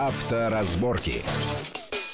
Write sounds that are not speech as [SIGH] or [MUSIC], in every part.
Авторазборки.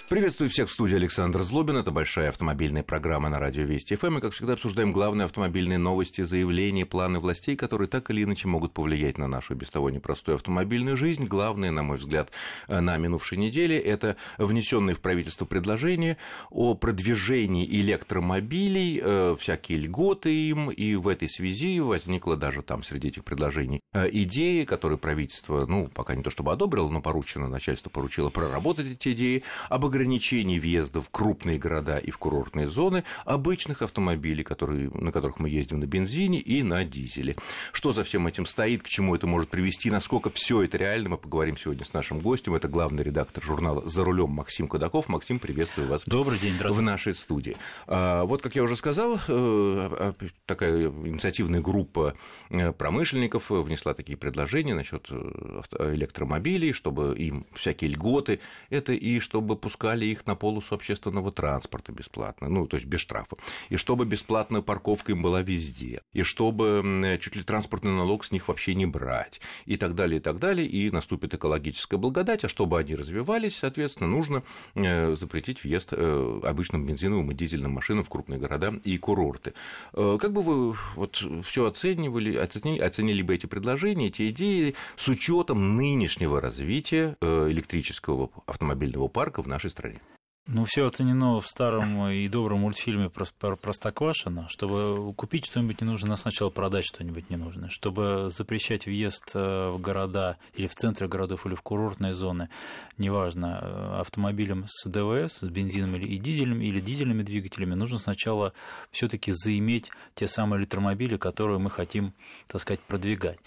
Приветствую всех в студии Александр Злобин. Это большая автомобильная программа на радио Вести ФМ. И, как всегда, обсуждаем главные автомобильные новости, заявления, планы властей, которые так или иначе могут повлиять на нашу без того непростую автомобильную жизнь. Главное, на мой взгляд, на минувшей неделе – это внесенные в правительство предложения о продвижении электромобилей, э, всякие льготы им. И в этой связи возникла даже там среди этих предложений э, идеи, которые правительство, ну, пока не то чтобы одобрило, но поручено, начальство поручило проработать эти идеи, об ограничений въезда в крупные города и в курортные зоны обычных автомобилей, которые, на которых мы ездим на бензине и на дизеле. Что за всем этим стоит, к чему это может привести, насколько все это реально, мы поговорим сегодня с нашим гостем. Это главный редактор журнала «За рулем» Максим Кадаков. Максим, приветствую вас. Добрый день, В нашей студии. А, вот, как я уже сказал, э, а, такая инициативная группа э, промышленников внесла такие предложения насчет э, электромобилей, чтобы им всякие льготы, это и чтобы пускать пускали их на полосу общественного транспорта бесплатно, ну, то есть без штрафа, и чтобы бесплатная парковка им была везде, и чтобы чуть ли транспортный налог с них вообще не брать, и так далее, и так далее, и наступит экологическая благодать, а чтобы они развивались, соответственно, нужно э, запретить въезд э, обычным бензиновым и дизельным машинам в крупные города и курорты. Э, как бы вы вот все оценивали, оценили, оценили бы эти предложения, эти идеи с учетом нынешнего развития электрического автомобильного парка в нашей стране стране. Ну, все оценено в старом и добром мультфильме про Простоквашино. Чтобы купить что-нибудь не нужно, сначала продать что-нибудь не нужно. Чтобы запрещать въезд э, в города или в центры городов, или в курортные зоны, неважно, э, автомобилем с ДВС, с бензином или дизелем, или дизельными двигателями, нужно сначала все таки заиметь те самые электромобили, которые мы хотим, так сказать, продвигать.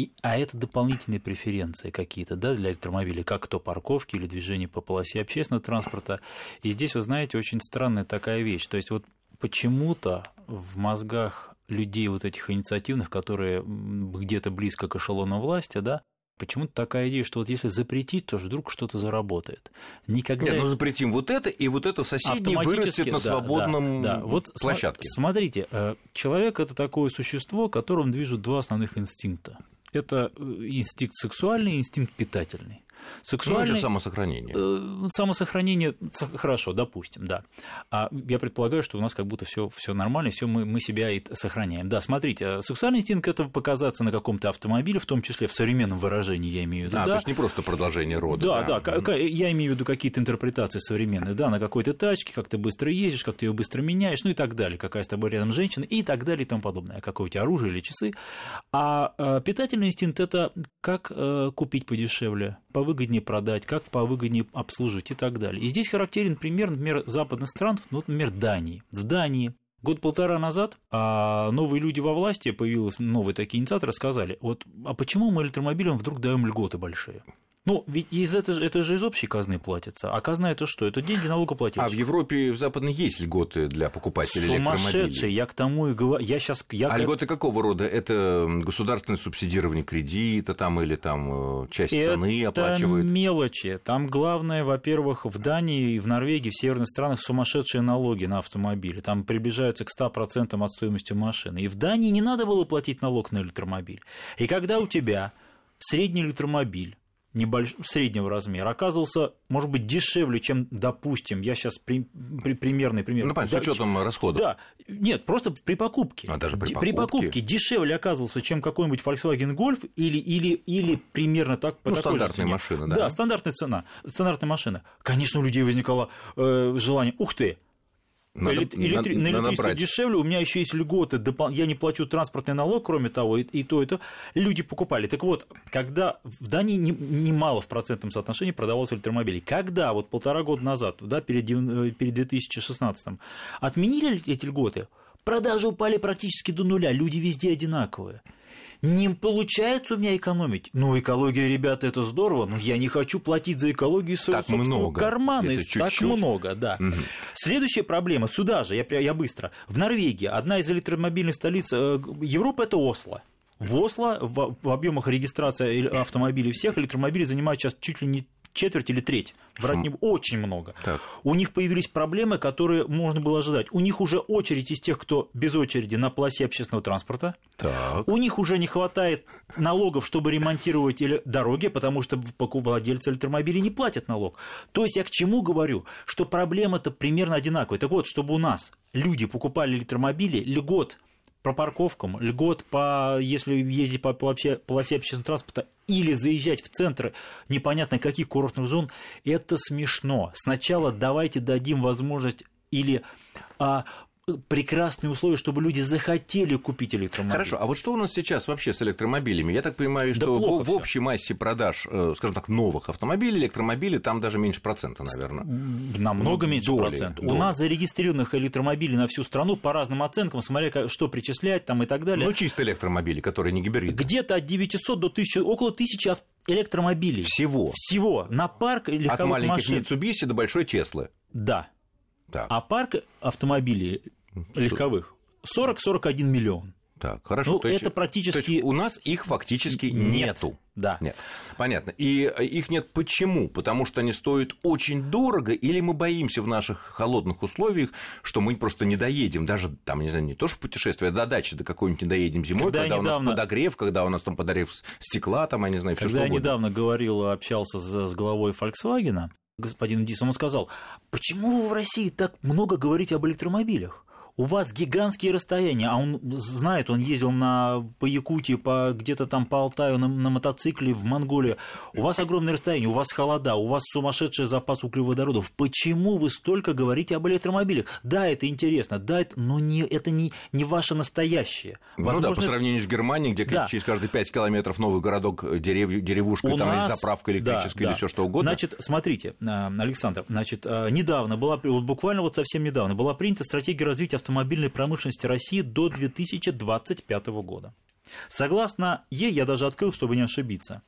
И, а это дополнительные преференции какие-то да, для электромобилей, как то парковки или движение по полосе общественного транспорта. И здесь, вы знаете, очень странная такая вещь. То есть вот почему-то в мозгах людей вот этих инициативных, которые где-то близко к эшелону власти, да, почему-то такая идея, что вот если запретить, то вдруг что-то заработает. Никогда... Нет, ну запретим вот это, и вот это соседнее вырастет на свободном да, да, да. Вот площадке. Смотрите, э, человек – это такое существо, которым движут два основных инстинкта. Это э, инстинкт сексуальный и инстинкт питательный. Сексуальное... Ну, самосохранение. Э, самосохранение, хорошо, допустим, да. А я предполагаю, что у нас как будто все, все нормально, все мы, мы себя и сохраняем. Да, смотрите, э, сексуальный инстинкт это показаться на каком-то автомобиле, в том числе в современном выражении, я имею в виду. А, да. то есть не просто продолжение рода. Да, да, да, я имею в виду какие-то интерпретации современные, да, на какой-то тачке, как ты быстро ездишь, как ты ее быстро меняешь, ну и так далее, какая с тобой рядом женщина и так далее и тому подобное, а какое у тебя оружие или часы. А э, питательный инстинкт это как купить подешевле, повыгоднее продать, как повыгоднее обслуживать и так далее. И здесь характерен пример, например, западных стран, ну, например, Дании. В Дании Год-полтора назад а новые люди во власти, появились новые такие инициаторы, сказали, вот, а почему мы электромобилям вдруг даем льготы большие? Ну, ведь из это, это же из общей казны платится. А казна это что? Это деньги налогоплательщиков. А в Европе в Западной есть льготы для покупателей Сумасшедшие, я к тому и говорю. Я сейчас, я... А льготы какого рода? Это государственное субсидирование кредита там или там э, часть это цены оплачивает? Это мелочи. Там главное, во-первых, в Дании и в Норвегии, в северных странах сумасшедшие налоги на автомобили. Там приближаются к 100% от стоимости машины. И в Дании не надо было платить налог на электромобиль. И когда у тебя средний электромобиль небольш... среднего размера оказывался, может быть, дешевле, чем, допустим, я сейчас при... При... примерный пример. Ну, понятно, да, с учетом расходов. Да, нет, просто при покупке. А даже при покупке? При покупке дешевле оказывался, чем какой-нибудь Volkswagen Golf или, или, или примерно так, по ну, такой стандартная же машина, да? Да, стандартная цена, стандартная машина. Конечно, у людей возникало э, желание, ух ты, надо, Электри... надо, на электричество дешевле, у меня еще есть льготы, я не плачу транспортный налог, кроме того, и, и то, и то. Люди покупали. Так вот, когда в Дании немало не в процентном соотношении продавалось электромобилей, когда вот полтора года назад, да, перед, э, перед 2016 отменили эти льготы, продажи упали практически до нуля, люди везде одинаковые не получается у меня экономить. Ну, экология, ребята, это здорово, но я не хочу платить за экологию из своего так собственного много, кармана. Если так чуть-чуть. много, да. Угу. Следующая проблема, сюда же, я, я быстро. В Норвегии одна из электромобильных столиц э, Европы – это Осло. В Осло в, в объемах регистрации автомобилей всех электромобили занимают сейчас чуть ли не четверть или треть. Врать не очень много. Так. У них появились проблемы, которые можно было ожидать. У них уже очередь из тех, кто без очереди на полосе общественного транспорта. Так. У них уже не хватает налогов, чтобы ремонтировать или дороги, потому что владельцы электромобилей не платят налог. То есть я к чему говорю? Что проблема-то примерно одинаковая. Так вот, чтобы у нас люди покупали электромобили, льгот по парковкам, льгот по, если ездить по полосе, полосе общественного транспорта или заезжать в центры непонятно каких курортных зон, это смешно. Сначала давайте дадим возможность или а, прекрасные условия, чтобы люди захотели купить электромобиль. Хорошо, а вот что у нас сейчас вообще с электромобилями? Я так понимаю, что да в, в общей массе продаж, э, скажем так, новых автомобилей, электромобилей там даже меньше процента, наверное. Намного ну, меньше процента. У нас зарегистрированных электромобилей на всю страну по разным оценкам, смотря что причислять там и так далее. Ну, чисто электромобили, которые не гибридные. Где-то от 900 до 1000, около 1000 электромобилей. Всего? Всего. На парк легковых От маленьких машин. Mitsubishi до большой Теслы. Да. Так. А парк автомобилей легковых 40-41 миллион. Так, хорошо. Ну, то есть, это практически... То есть у нас их фактически нет. нету. Да. Нет. Понятно. И э, их нет почему? Потому что они стоят очень дорого, или мы боимся в наших холодных условиях, что мы просто не доедем, даже там, не знаю, не то что в путешествие, а до дачи до какой-нибудь не доедем зимой, когда, когда недавно... у нас подогрев, когда у нас там подогрев стекла, там, я не знаю, все Когда что я недавно говорил, общался с, с главой Volkswagen, господин Дис, он сказал, почему вы в России так много говорите об электромобилях? У вас гигантские расстояния, а он знает, он ездил на, по Якутии, по, где-то там по Алтаю на, на мотоцикле в Монголию, у вас огромные расстояния, у вас холода, у вас сумасшедший запас углеводородов. Почему вы столько говорите об электромобилях? Да, это интересно, да, это, но не, это не, не ваше настоящее. Возможно, ну да, по сравнению с Германией, где да. через каждые 5 километров новый городок, э, дерев, деревушка, у там нас... есть заправка электрическая да, или да. все что угодно. Значит, смотрите, э, Александр, значит, э, недавно была, вот буквально вот совсем недавно, была принята стратегия развития автомобильной промышленности России до 2025 года. Согласно ей, я даже открыл, чтобы не ошибиться,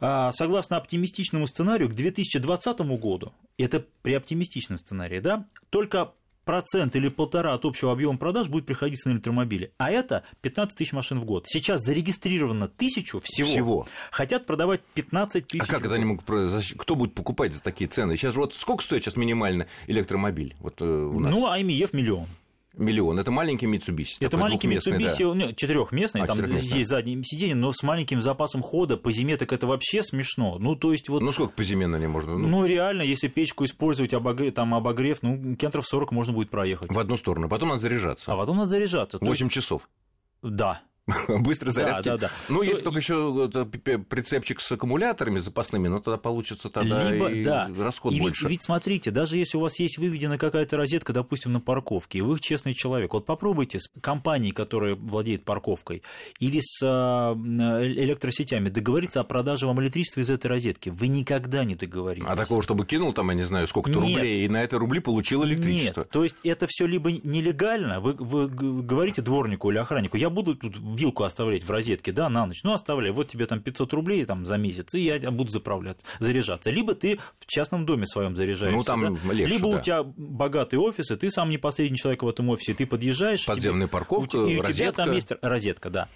а, согласно оптимистичному сценарию, к 2020 году, это при оптимистичном сценарии, да, только процент или полтора от общего объема продаж будет приходиться на электромобили. А это 15 тысяч машин в год. Сейчас зарегистрировано тысячу всего. всего. Хотят продавать 15 тысяч. А как это они могут Кто будет покупать за такие цены? Сейчас вот сколько стоит сейчас минимально электромобиль? Вот, э, у нас? Ну, АМЕФ миллион миллион. Это маленький Mitsubishi. Это маленький Mitsubishi, да. четырехместный, а, там есть заднее сиденье, но с маленьким запасом хода по зиме так это вообще смешно. Ну, то есть вот... Ну, сколько по зиме на ней можно? Ну, ну реально, если печку использовать, обогрев, там обогрев, ну, кентров 40 можно будет проехать. В одну сторону, потом надо заряжаться. А потом надо заряжаться. 8 есть... часов. Да, [LAUGHS] Быстрой зарядки. Да, да, да. Ну, если только еще прицепчик с аккумуляторами запасными, ну тогда получится тогда Либо, и да. расход и больше. Ведь, ведь смотрите, даже если у вас есть выведена какая-то розетка, допустим, на парковке, и вы честный человек, вот попробуйте с компанией, которая владеет парковкой, или с а, электросетями договориться о продаже вам электричества из этой розетки. Вы никогда не договоритесь. А такого, чтобы кинул там, я не знаю, сколько-то рублей, и на это рубли получил электричество. Нет, то есть это все либо нелегально, вы, вы говорите дворнику или охраннику, я буду тут вилку оставлять в розетке, да, на ночь, ну, оставляй, вот тебе там 500 рублей там, за месяц, и я буду заправляться, заряжаться. Либо ты в частном доме своем заряжаешься, ну, там да? легче, либо да. у тебя богатый офис, и ты сам не последний человек в этом офисе, ты подъезжаешь... Подземная тебе, парковка, И у розетка. тебя там есть розетка, да.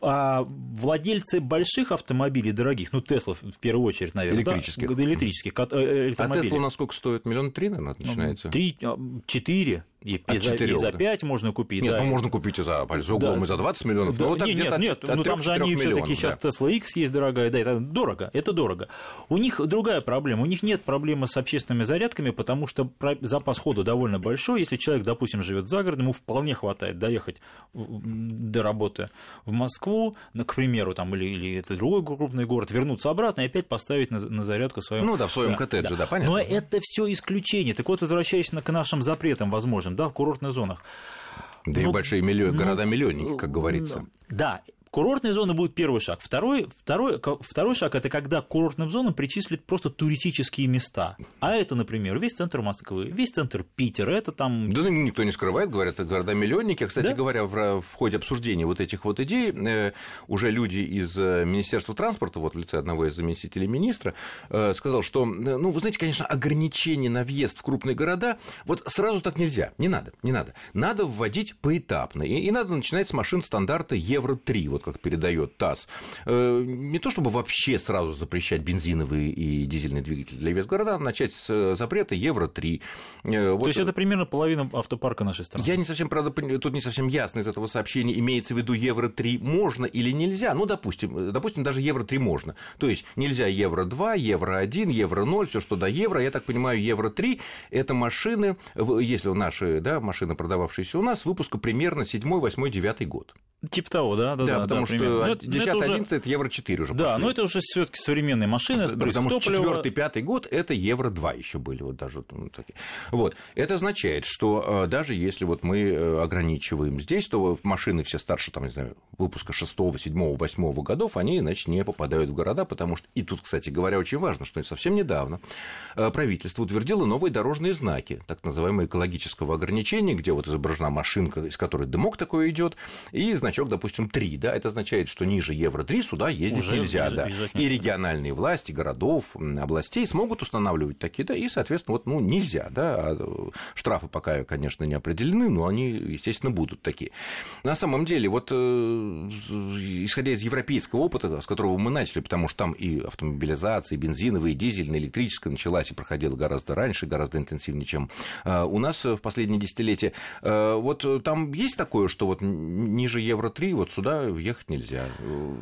А владельцы больших автомобилей, дорогих, ну, Тесла в первую очередь, наверное, электрических, да, электрических э, А Тесла у нас сколько стоит? Миллион три, наверное, начинается? Три, а, четыре. И, и, за, и за 5 можно купить. Нет, да. ну можно купить и за, за углом да. и за 20 миллионов. Да, но нет, нет, нет, от, ну там же они все-таки сейчас Tesla X есть дорогая, да, это дорого, это дорого. У них другая проблема, у них нет проблемы с общественными зарядками, потому что запас хода довольно большой. Если человек, допустим, живет за городом, ему вполне хватает доехать до работы в Москву, к примеру, там, или, или это другой крупный город, вернуться обратно и опять поставить на, на зарядку свою. Ну да, в своем да, коттедже, да, да, понятно. Но это все исключение. Так вот, возвращаясь к нашим запретам возможным, да, в курортных зонах. Да ну, и большие миллион, ну, города-миллионники, как говорится. Да, Курортные зоны будут первый шаг. Второй, второй, второй шаг – это когда курортным зонам причислят просто туристические места. А это, например, весь центр Москвы, весь центр Питера, это там… Да ну, никто не скрывает, говорят, это города-миллионники. Кстати да? говоря, в, в ходе обсуждения вот этих вот идей э, уже люди из э, Министерства транспорта, вот в лице одного из заместителей министра, э, сказал, что, ну, вы знаете, конечно, ограничения на въезд в крупные города, вот сразу так нельзя, не надо, не надо. Надо вводить поэтапно, и, и надо начинать с машин стандарта Евро-3, вот как передает ТАСС, не то чтобы вообще сразу запрещать бензиновые и дизельные двигатели для вес города, начать с запрета Евро-3. Вот. То есть это примерно половина автопарка нашей страны? Я не совсем, правда, тут не совсем ясно из этого сообщения, имеется в виду Евро-3 можно или нельзя. Ну, допустим, допустим, даже Евро-3 можно. То есть нельзя Евро-2, Евро-1, Евро-0, все, что до Евро. Я так понимаю, Евро-3 – это машины, если наши да, машины, продававшиеся у нас, выпуска примерно 7, 8, 9 год. Типа того, да, да, да. да потому да, что 10 11 уже... это евро 4 уже. Да, пошли. но это уже все-таки современные машины. Да, потому что 4 5 год это евро 2 еще были, вот даже ну, такие. Вот. Это означает, что э, даже если вот мы э, ограничиваем здесь, то машины все старше, там, не знаю, выпуска 6, 7, 8 годов, они, значит, не попадают в города, потому что, и тут, кстати говоря, очень важно, что совсем недавно э, правительство утвердило новые дорожные знаки, так называемые экологического ограничения, где вот изображена машинка, из которой дымок такой идет, и значок, допустим, 3, да, это означает, что ниже Евро-3 сюда ездить Уже нельзя, да. И региональные власти городов, областей смогут устанавливать такие, да, и, соответственно, вот, ну, нельзя, да, а штрафы пока, конечно, не определены, но они, естественно, будут такие. На самом деле, вот, э, исходя из европейского опыта, с которого мы начали, потому что там и автомобилизация, и бензиновая, и дизельная, электрическая началась и проходила гораздо раньше, гораздо интенсивнее, чем э, у нас в последние десятилетия. Э, вот там есть такое, что вот ниже Евро-3 вот сюда въехать нельзя,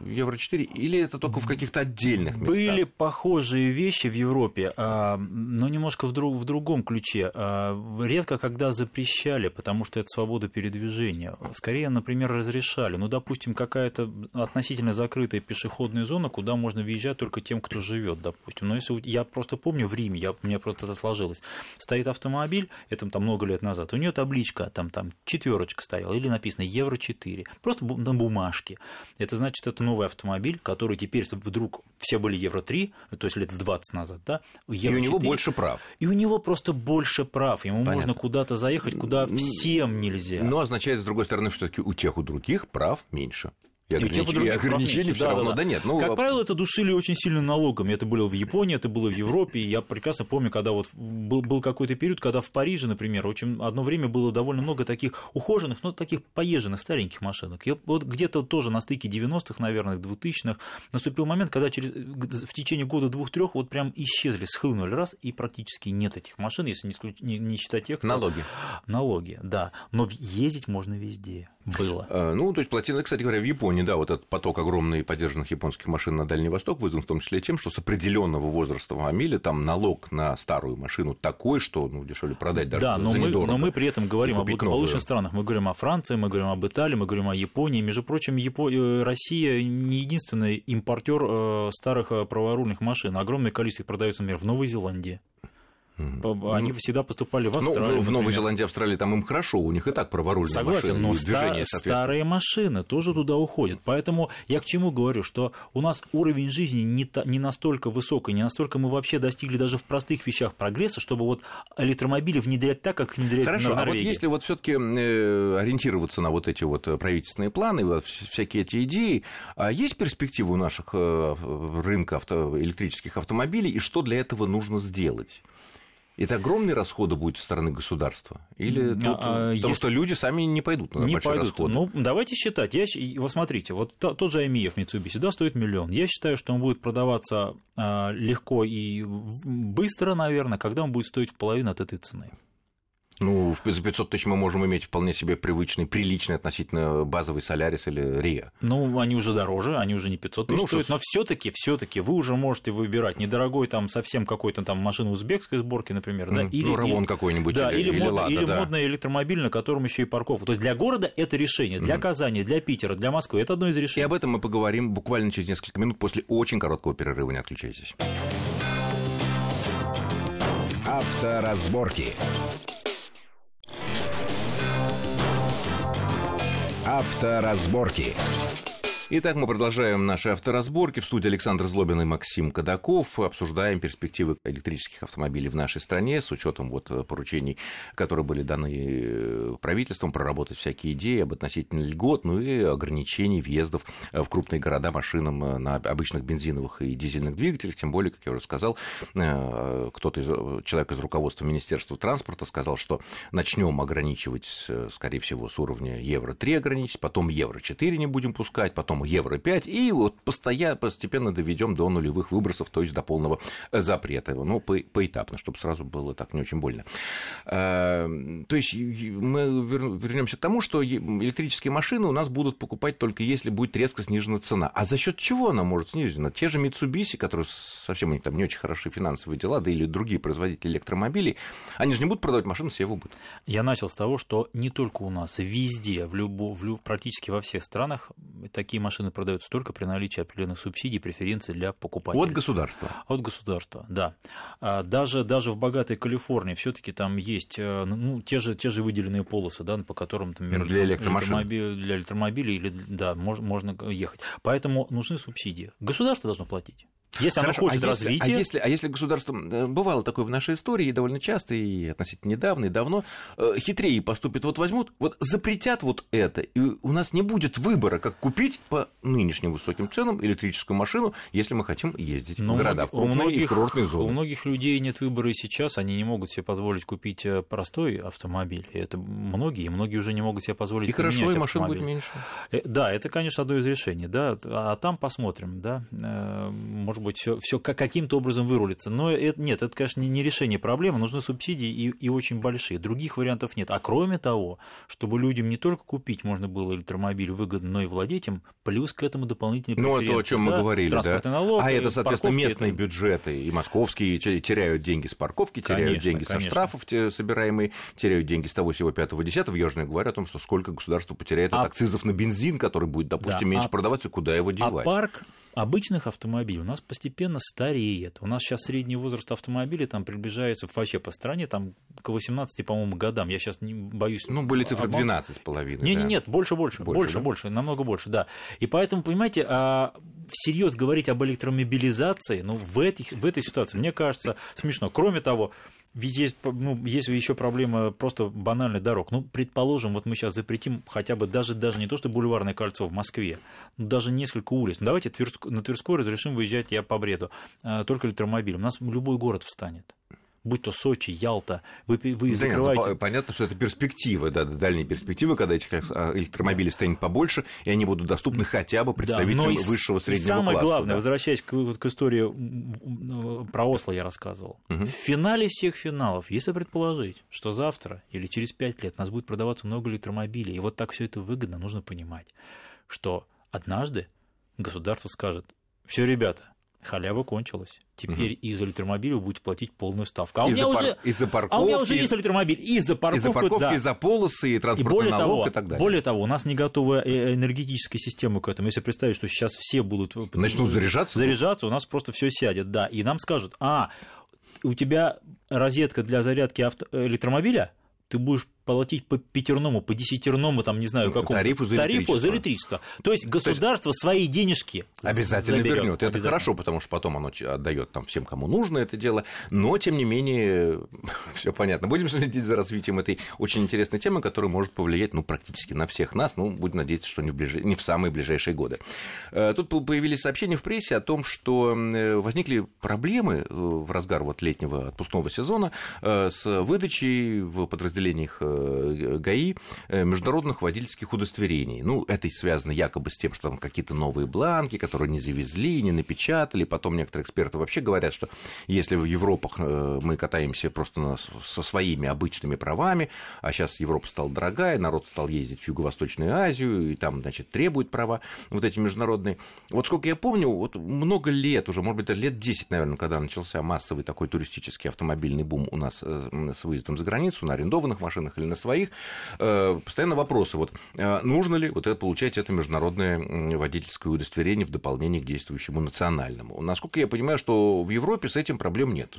Евро-4, или это только в каких-то отдельных местах? Были похожие вещи в Европе, а, но немножко в, друг, в другом ключе. А, редко когда запрещали, потому что это свобода передвижения. Скорее, например, разрешали. Ну, допустим, какая-то относительно закрытая пешеходная зона, куда можно въезжать только тем, кто живет, допустим. Но если я просто помню в Риме, я, у меня просто это сложилось, стоит автомобиль, это там много лет назад, у нее табличка, там, там четверочка стояла, или написано Евро 4, просто на бумажке. Это значит, это новый автомобиль, который теперь вдруг все были Евро 3, то есть лет 20 назад, да? Евро и у него 4, больше прав. И у него просто больше прав. Ему Понятно. можно куда-то заехать, куда всем нельзя. Но означает, с другой стороны, что у тех, у других прав меньше. И, и, огранич... и ограничений все да, равно, да, да. нет. Ну, как правило, это душили очень сильно налогами. Это было в Японии, это было в Европе. И я прекрасно помню, когда вот был, был какой-то период, когда в Париже, например, очень одно время было довольно много таких ухоженных, но таких поезженных стареньких машинок. И вот где-то тоже на стыке 90-х, наверное, 2000-х наступил момент, когда через, в течение года двух-трех вот прям исчезли, схлынули раз, и практически нет этих машин, если не, не, не считать тех, кто... Налоги. Налоги, да. Но ездить можно везде. Было. А, ну, то есть плотина, кстати говоря, в Японии, да, вот этот поток огромный поддержанных японских машин на Дальний Восток вызван в том числе тем, что с определенного возраста автомобиля там налог на старую машину такой, что ну, дешевле продать даже да, но мы, недорого. но мы при этом говорим о благополучных новую. странах. Мы говорим о Франции, мы говорим об Италии, мы говорим о Японии. Между прочим, Япо... Э, Россия не единственный импортер э, старых э, праворульных машин. Огромное количество их продается, например, в Новой Зеландии. Они ну, всегда поступали в Австралию. Ну, в Новой Зеландии, Австралии там им хорошо, у них и так праворульные Согласен, машины. но ста- старые машины тоже туда уходят. Поэтому я к чему говорю, что у нас уровень жизни не, та, не настолько высокий, не настолько мы вообще достигли даже в простых вещах прогресса, чтобы вот электромобили внедрять так, как внедряют Хорошо, на Норвегии. а вот если вот все таки э, ориентироваться на вот эти вот правительственные планы, всякие эти идеи, а есть перспективы у наших э, рынка авто, электрических автомобилей, и что для этого нужно сделать? Это огромные расходы будут со стороны государства? Или тут, а, потому если... что люди сами не пойдут на не большие пойдут. расходы? Ну, давайте считать. Я, вот смотрите, вот тот же IMF Mitsubishi, да, стоит миллион. Я считаю, что он будет продаваться а, легко и быстро, наверное, когда он будет стоить в половину от этой цены. Ну, за 500 тысяч мы можем иметь вполне себе привычный, приличный относительно базовый Солярис или Риа. Ну, они уже дороже, они уже не 500 тысяч ну, стоят, но все таки все таки вы уже можете выбирать недорогой там совсем какой-то там машину узбекской сборки, например, да, или... Ну, Равон какой-нибудь, да, или, или, мод, Лада, или да. модный электромобиль, на котором еще и парковка. То есть для города это решение, для mm. Казани, для Питера, для Москвы это одно из решений. И об этом мы поговорим буквально через несколько минут после очень короткого перерыва, не отключайтесь. Авторазборки. Авторазборки. Итак, мы продолжаем наши авторазборки. В студии Александр Злобин и Максим Кадаков. Обсуждаем перспективы электрических автомобилей в нашей стране с учетом вот поручений, которые были даны э, правительством, проработать всякие идеи об относительно льгот, ну и ограничений въездов в крупные города машинам э, на обычных бензиновых и дизельных двигателях. Тем более, как я уже сказал, э, кто-то из, человек из руководства Министерства транспорта сказал, что начнем ограничивать, скорее всего, с уровня Евро-3 ограничить, потом Евро-4 не будем пускать, потом норму Евро-5 и вот постоянно, постепенно доведем до нулевых выбросов, то есть до полного запрета. Ну, по, поэтапно, чтобы сразу было так не очень больно. То есть мы вернемся к тому, что электрические машины у нас будут покупать только если будет резко снижена цена. А за счет чего она может снижена? Те же Mitsubishi, которые совсем у них там не очень хорошие финансовые дела, да или другие производители электромобилей, они же не будут продавать машины себе в убыток. Я начал с того, что не только у нас, везде, в любо, в, практически во всех странах такие машины продаются только при наличии определенных субсидий, преференций для покупателей. От государства. От государства, да. А даже, даже в богатой Калифорнии все-таки там есть э, ну, те, же, те же выделенные полосы, да, по которым, например, для электромобилей, для электромобилей или да, можно, можно ехать. Поэтому нужны субсидии. Государство должно платить. Если Хорошо, оно хочет а развития... Если, а, если, а если государство... Э, бывало такое в нашей истории довольно часто, и относительно недавно, и давно, э, хитрее поступит, вот возьмут, вот запретят вот это, и у нас не будет выбора, как купить по нынешним высоким ценам электрическую машину, если мы хотим ездить Но в города, в крупные у многих, и курортные зоны. У многих людей нет выбора и сейчас, они не могут себе позволить купить э, простой автомобиль. Это многие, многие уже не могут себе позволить И хорошо, и машин будет меньше. Да, это, конечно, одно из решений, да, а там посмотрим, да, может быть, все, все каким-то образом вырулится. Но это, нет, это, конечно, не решение проблемы, нужны субсидии и, и очень большие. Других вариантов нет. А кроме того, чтобы людям не только купить можно было электромобиль выгодно, но и владеть им, плюс к этому дополнительные Ну, это о чем да, мы говорили, да. Налог, а это, соответственно, местные это... бюджеты и московские теряют деньги с парковки, теряют конечно, деньги конечно. со штрафов собираемые, теряют деньги с того, всего 5 10 Я уже не говорю о том, что сколько государство потеряет а... от акцизов на бензин, который будет, допустим, да, меньше а... продаваться, куда его а девать. А парк обычных автомобилей у нас постепенно стареет. У нас сейчас средний возраст автомобиля там приближается вообще по стране там к 18, по-моему, годам. Я сейчас не боюсь... Ну, были цифры 12 с половиной. Нет, да? нет, нет, больше, больше, больше, больше, да? больше, намного больше, да. И поэтому, понимаете, а, всерьез говорить об электромобилизации, ну, в, этих, в этой ситуации, мне кажется, смешно. Кроме того, ведь есть, ну, есть еще проблема просто банальных дорог. Ну, предположим, вот мы сейчас запретим хотя бы даже, даже не то, что бульварное кольцо в Москве, даже несколько улиц. Ну, давайте Тверск, на Тверской разрешим выезжать, я по бреду, а, только электромобилем. У нас любой город встанет будь то Сочи, Ялта, вы, вы да закрываете... Ну, понятно, что это перспективы, да, дальние перспективы, когда этих а, электромобилей станет побольше, и они будут доступны хотя бы представителям да, высшего среднего самое класса. Самое главное, да. возвращаясь к, к истории про Осло, я рассказывал. Угу. В финале всех финалов, если предположить, что завтра или через пять лет у нас будет продаваться много электромобилей, и вот так все это выгодно, нужно понимать, что однажды государство скажет, все, ребята, халява кончилась. Теперь угу. из электромобиля вы будете платить полную ставку. А у, меня уже, из-за парковки, а у меня уже есть электромобиль. Из-за парковки, из-за парковки да. из-за полосы, и транспортный и более налог того, и так далее. Более того, у нас не готова э, энергетическая система к этому. Если представить, что сейчас все будут... Начнут заряжаться? Заряжаться, у нас просто все сядет, да. И нам скажут, а, у тебя розетка для зарядки авто... электромобиля, ты будешь платить по пятерному, по десятерному, там, не знаю, какому тарифу за, тарифу за электричество. То есть государство То есть свои денежки обязательно вернет. Это хорошо, потому что потом оно отдает там всем, кому нужно это дело. Но, тем не менее, [LAUGHS] все понятно. Будем следить за развитием этой очень интересной темы, которая может повлиять ну, практически на всех нас. Ну, будем надеяться, что не в, ближ... не в самые ближайшие годы. Э, тут появились сообщения в прессе о том, что э, возникли проблемы э, в разгар вот летнего отпускного сезона с выдачей в подразделениях ГАИ э, международных водительских удостоверений. Ну, это связано якобы с тем, что там какие-то новые бланки, которые не завезли, не напечатали. Потом некоторые эксперты вообще говорят, что если в Европах э, мы катаемся просто со своими обычными правами, а сейчас Европа стала дорогая, народ стал ездить в Юго-Восточную Азию, и там, значит, требует права вот эти международные. Вот сколько я помню, вот много лет уже, может быть, лет 10, наверное, когда начался массовый такой туристический автомобильный бум у нас с выездом за границу на арендованных машинах или на своих, э, постоянно вопросы, вот, э, нужно ли вот это, получать это международное водительское удостоверение в дополнение к действующему национальному. Насколько я понимаю, что в Европе с этим проблем нет.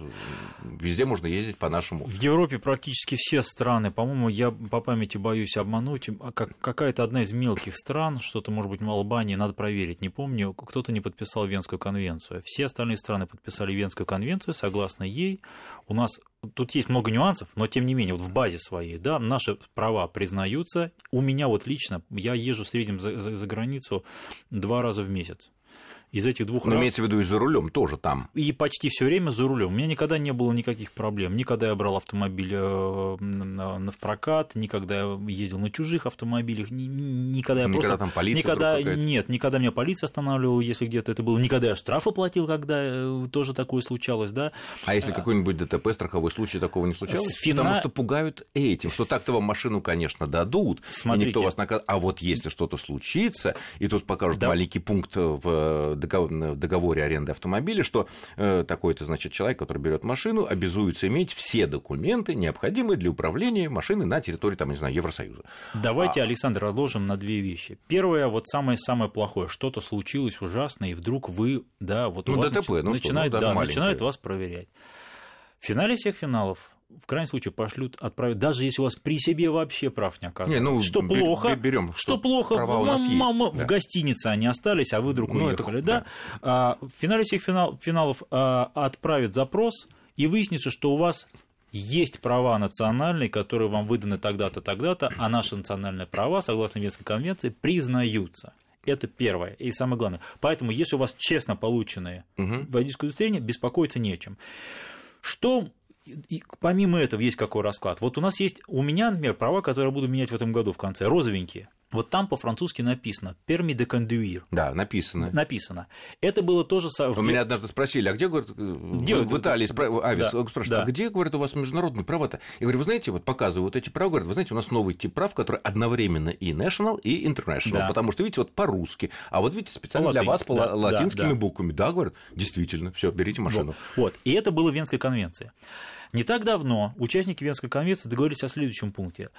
Везде можно ездить по-нашему. В Европе практически все страны, по-моему, я по памяти боюсь обмануть, а какая-то одна из мелких стран, что-то, может быть, в Албании, надо проверить, не помню, кто-то не подписал Венскую конвенцию. Все остальные страны подписали Венскую конвенцию, согласно ей у нас тут есть много нюансов, но тем не менее, вот в базе своей, да, наши права признаются. У меня вот лично, я езжу в среднем за, за, за границу два раза в месяц. Из этих двух Но раз... имеется в виду и за рулем тоже там. И почти все время за рулем. У меня никогда не было никаких проблем. Никогда я брал автомобиль э, в прокат, никогда я ездил на чужих автомобилях, ни- ни- никогда я Никогда просто... там полиция никогда, нет, никогда меня полиция останавливала, если где-то это было. Никогда я штрафы платил, когда э, тоже такое случалось, да. А если какой-нибудь ДТП, страховой случай, такого не случалось? Фина- Потому что пугают этим, что так-то вам машину, конечно, дадут, и Смотрите. никто вас накажет. А вот если что-то случится, и тут покажут Да. маленький пункт в в договоре аренды автомобиля, что э, такой-то, значит, человек, который берет машину, обязуется иметь все документы, необходимые для управления машиной на территории, там, не знаю, Евросоюза. Давайте, Александр, разложим на две вещи. Первое, вот самое-самое плохое, что-то случилось ужасное, и вдруг вы, да, вот Ну, у вас ДТП, ну что, начинают, ну, да, начинают вас проверять. В финале всех финалов в крайнем случае пошлют, отправят, даже если у вас при себе вообще прав не оказывается. Не, ну, что плохо, бе- берем, что, что плохо, права у нас м- есть, мама, да. в гостинице они остались, а вы вдруг Ну, это уехали, ху- да? А, в финале всех финал- финалов а, отправят запрос, и выяснится, что у вас есть права национальные, которые вам выданы тогда-то, тогда-то, а наши национальные права, согласно Венской конвенции, признаются. Это первое и самое главное. Поэтому, если у вас честно полученные Мгм. водительское удостоверение, беспокоиться не о чем. Что и помимо этого есть какой расклад? Вот у нас есть, у меня, например, права, которые я буду менять в этом году в конце, розовенькие. Вот там по-французски написано «permis de conduire». Да, написано. Написано. Это было тоже... У меня однажды спросили, а где, говорит, Где в, в вот- Италии, спра- авис, да, спрашивает, да. а где, говорит, у вас международные права-то? Я говорю, вы знаете, вот показываю вот эти права, говорят, вы знаете, у нас новый тип прав, который одновременно и national, и international, Да. потому что, видите, вот по-русски, а вот видите, специально для По-латыни, вас по да, латинскими да. буквами. Да, говорят, действительно, все, берите машину. Вот. И это было в Венской конвенции. Не так давно участники Венской конвенции договорились о следующем пункте.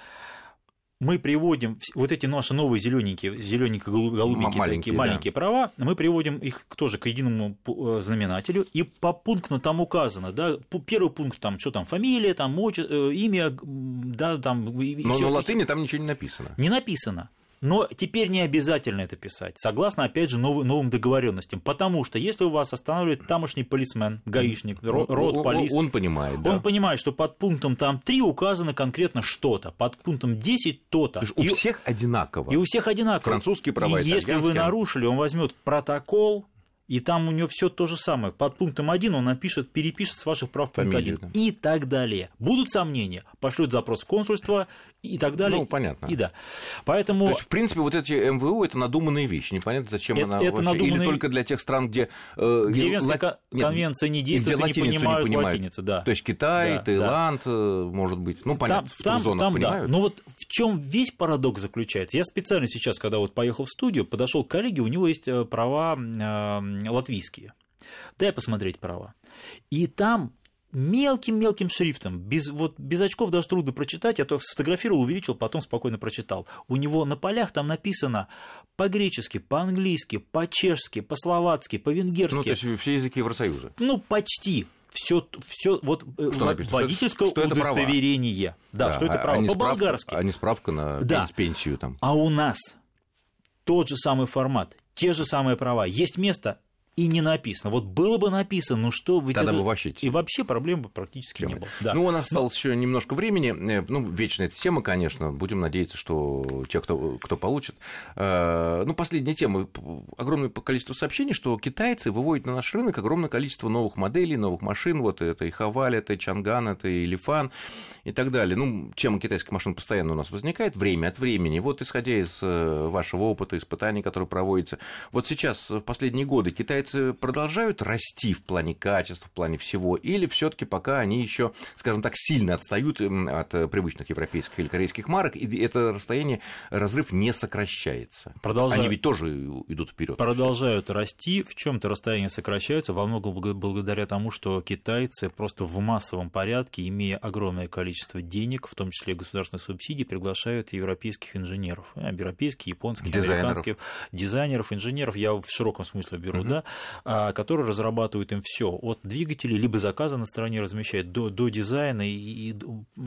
Мы приводим вот эти наши новые зелененькие, зелененькие голубенькие маленькие, такие да. маленькие права, мы приводим их тоже к единому э, знаменателю, и по пункту там указано, да, первый пункт там, что там, фамилия, там, отче- э, имя, да, там, Но всё. на латыни там ничего не написано. Не написано. Но теперь не обязательно это писать, согласно, опять же, новым, новым договоренностям. Потому что если у вас останавливает тамошний полисмен, гаишник, род, он- полис, Он понимает, да. он понимает, что под пунктом там 3 указано конкретно что-то, под пунктом 10 то-то. То у И- всех одинаково. и у всех одинаково. Французские права, И если вы нарушили, он возьмет протокол, и там у него все то же самое. Под пунктом 1 он напишет, перепишет с ваших прав пункт Фамилию, 1. да. И так далее. Будут сомнения, пошлют запрос в консульство и так далее. Ну, понятно. И да. Поэтому То есть, в принципе, вот эти МВУ это надуманные вещи. Непонятно, зачем Это- она это вообще. Или надуманные- только для тех стран, где, э, где Венская лат- конвенция не действует и не латиницу понимают латиницы, да. То есть Китай, Да, Таиланд, э, может быть. Ну, понятно, в трех зонах там, да. понимают. Но вот в чем весь парадокс заключается? Я специально сейчас, когда вот поехал в студию, подошел к коллеге, у него есть э, права э, латвийские. Дай посмотреть права. И там мелким-мелким шрифтом, без, вот, без очков даже трудно прочитать, я то сфотографировал, увеличил, потом спокойно прочитал. У него на полях там написано по-гречески, по-английски, по-чешски, по-словацки, по-венгерски. Ну, то есть все языки Евросоюза. Ну, почти. Все, все вот э, Что написано? водительское Что это права? удостоверение. Да, что это а- право. а По-болгарски. А не справка на Да. пен- пенсию там. А у нас тот же самый формат, те же самые права. Есть место и не написано. Вот было бы написано, ну что вы... Тогда это- бы вообще И вообще проблем бы практически не было. Да. Ну, у нас осталось еще немножко времени. Э, Ну, вечная эта тема, конечно. Будем надеяться, что те, кто, кто получит. Э, Ну, последняя тема. Огромное количество сообщений, что китайцы выводят на наш рынок огромное количество новых моделей, новых машин. Вот это и Хаваль, это и Чанган, это и Лифан и так далее. Ну, тема китайских машин постоянно у нас возникает время от времени. Вот, исходя из э, вашего опыта, испытаний, которые проводятся, вот сейчас, в последние годы, китайцы продолжают расти в плане качества, в плане всего, или все таки пока они еще, скажем так, сильно отстают от э, привычных европейских или корейских марок, и это расстояние, разрыв не сокращается. Продолжаю. Они ведь тоже идут вперед. продолжают расти, в чем-то расстояние сокращается, во многом благо- благодаря тому, что китайцы просто в массовом порядке, имея огромное количество денег, в том числе государственных субсидий, приглашают европейских инженеров, э, европейских, японских, Дизайнеров. американских дизайнеров, инженеров, я в широком смысле беру, да, а, которые разрабатывают им все от двигателей, либо заказа на стороне размещают, до, до дизайна и, и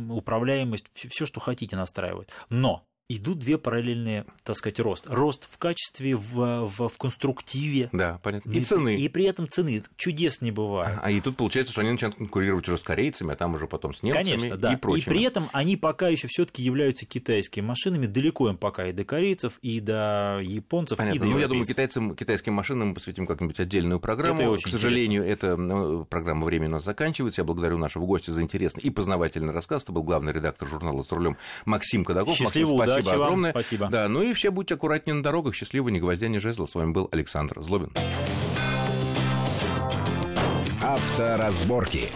управляемость, все, что хотите настраивать. Но идут две параллельные, так сказать, рост. Рост в качестве, в, в, в конструктиве. Да, понятно. И, и цены. И при этом цены. Чудес не бывает. А, и тут получается, что они начинают конкурировать уже с корейцами, а там уже потом с немцами Конечно, да. и прочими. И при этом они пока еще все таки являются китайскими машинами. Далеко им пока и до корейцев, и до японцев, Понятно. и до Ну, я думаю, китайцам, китайским машинам мы посвятим как-нибудь отдельную программу. Это очень К сожалению, эта ну, программа времени у нас заканчивается. Я благодарю нашего гостя за интересный и познавательный рассказ. Это был главный редактор журнала «За рулем» Максим Кадаков. Счастливо, Максим, спасибо удачи огромное. Вам, спасибо. Да, ну и все будьте аккуратнее на дорогах. Счастливо, ни гвоздя, ни жезла. С вами был Александр Злобин. Авторазборки.